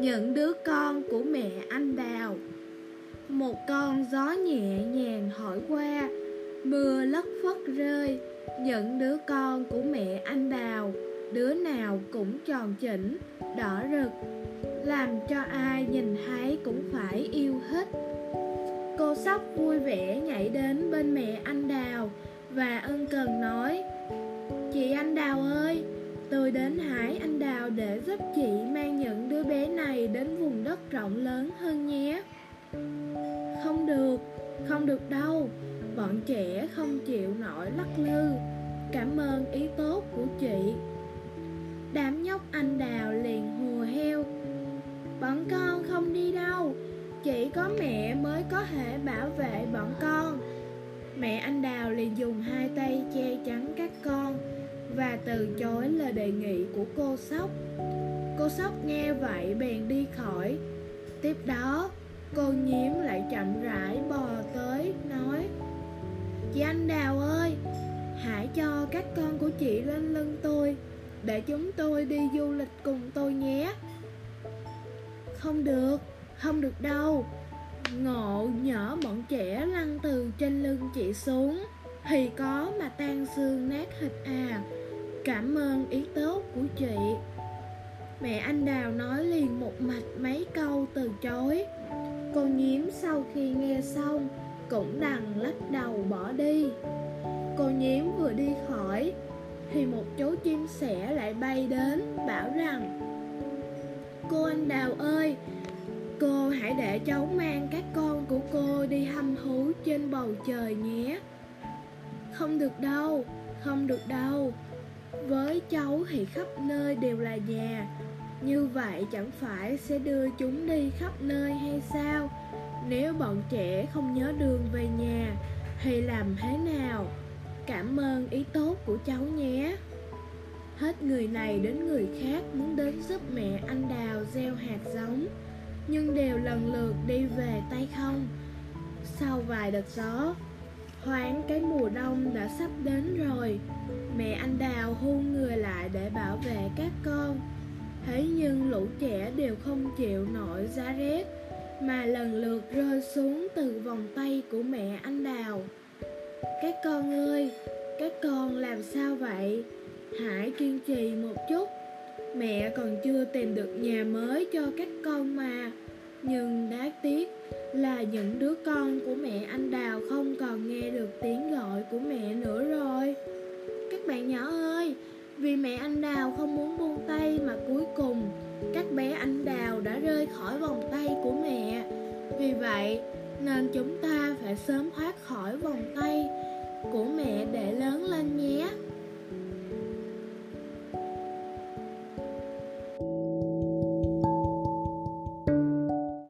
những đứa con của mẹ anh đào. Một con gió nhẹ nhàng hỏi qua, mưa lất phất rơi. Những đứa con của mẹ anh đào, đứa nào cũng tròn chỉnh, đỏ rực. Làm cho ai nhìn thấy cũng phải yêu hết. Cô sóc vui vẻ nhảy đến bên mẹ anh đào và ân cần nói, chị anh ơi tôi đến hải anh đào để giúp chị mang những đứa bé này đến vùng đất rộng lớn hơn nhé. Không được không được đâu. Bọn trẻ không chịu nổi lắc lư. Cảm ơn ý tốt của chị. Đám nhóc anh đào liền hùa heo. Bọn con không đi đâu. Chỉ có mẹ mới có thể bảo vệ bọn con. Mẹ anh đào liền dùng hai tay che chắn các con và từ chối lời đề nghị của cô sóc. Cô sóc nghe vậy bèn đi khỏi. Tiếp đó, cô nhiễm lại chậm rãi bò tới, nói, chị anh đào ơi, hãy cho các con của chị lên lưng tôi, để chúng tôi đi du lịch cùng tôi nhé. Không được không được đâu. Ngộ nhỡ bọn trẻ lăn từ trên lưng chị xuống, thì có xương nát thịt à. Cảm ơn ý tốt của chị. Mẹ anh đào nói liền một mạch mấy câu từ chối. Cô nhím sau khi nghe xong cũng đằng lắc đầu bỏ đi. Cô nhím vừa đi khỏi thì một chú chim sẻ lại bay đến, bảo rằng, cô anh đào ơi, cô hãy để cháu mang các con của cô đi hâm thú trên bầu trời nhé không được đâu, không được đâu. Với cháu thì khắp nơi đều là nhà. Như vậy chẳng phải sẽ đưa chúng đi khắp nơi hay sao? Nếu bọn trẻ không nhớ đường về nhà, thì làm thế nào? Cảm ơn ý tốt của cháu nhé. Hết người này đến người khác muốn đến giúp mẹ anh đào gieo hạt giống. Nhưng đều lần lượt đi về tay không. Sau vài đợt gió thoáng cái mùa đông đã sắp đến rồi. Mẹ anh đào hôn người lại để bảo vệ các con. Thế nhưng lũ trẻ đều không chịu nổi giá rét, mà lần lượt rơi xuống từ vòng tay của mẹ anh đào. Các con ơi, các con làm sao vậy? Hãy kiên trì một chút. Mẹ còn chưa tìm được nhà mới cho các con mà nhưng đáng tiếc là những đứa con của mẹ anh đào không còn nghe được tiếng gọi của mẹ nữa rồi. Các bạn nhỏ ơi, vì mẹ anh đào không muốn buông tay mà cuối cùng các bé anh đào đã rơi khỏi vòng tay của mẹ. Vì vậy, nên chúng ta phải sớm thoát khỏi vòng tay của mẹ để lớn lên nhé.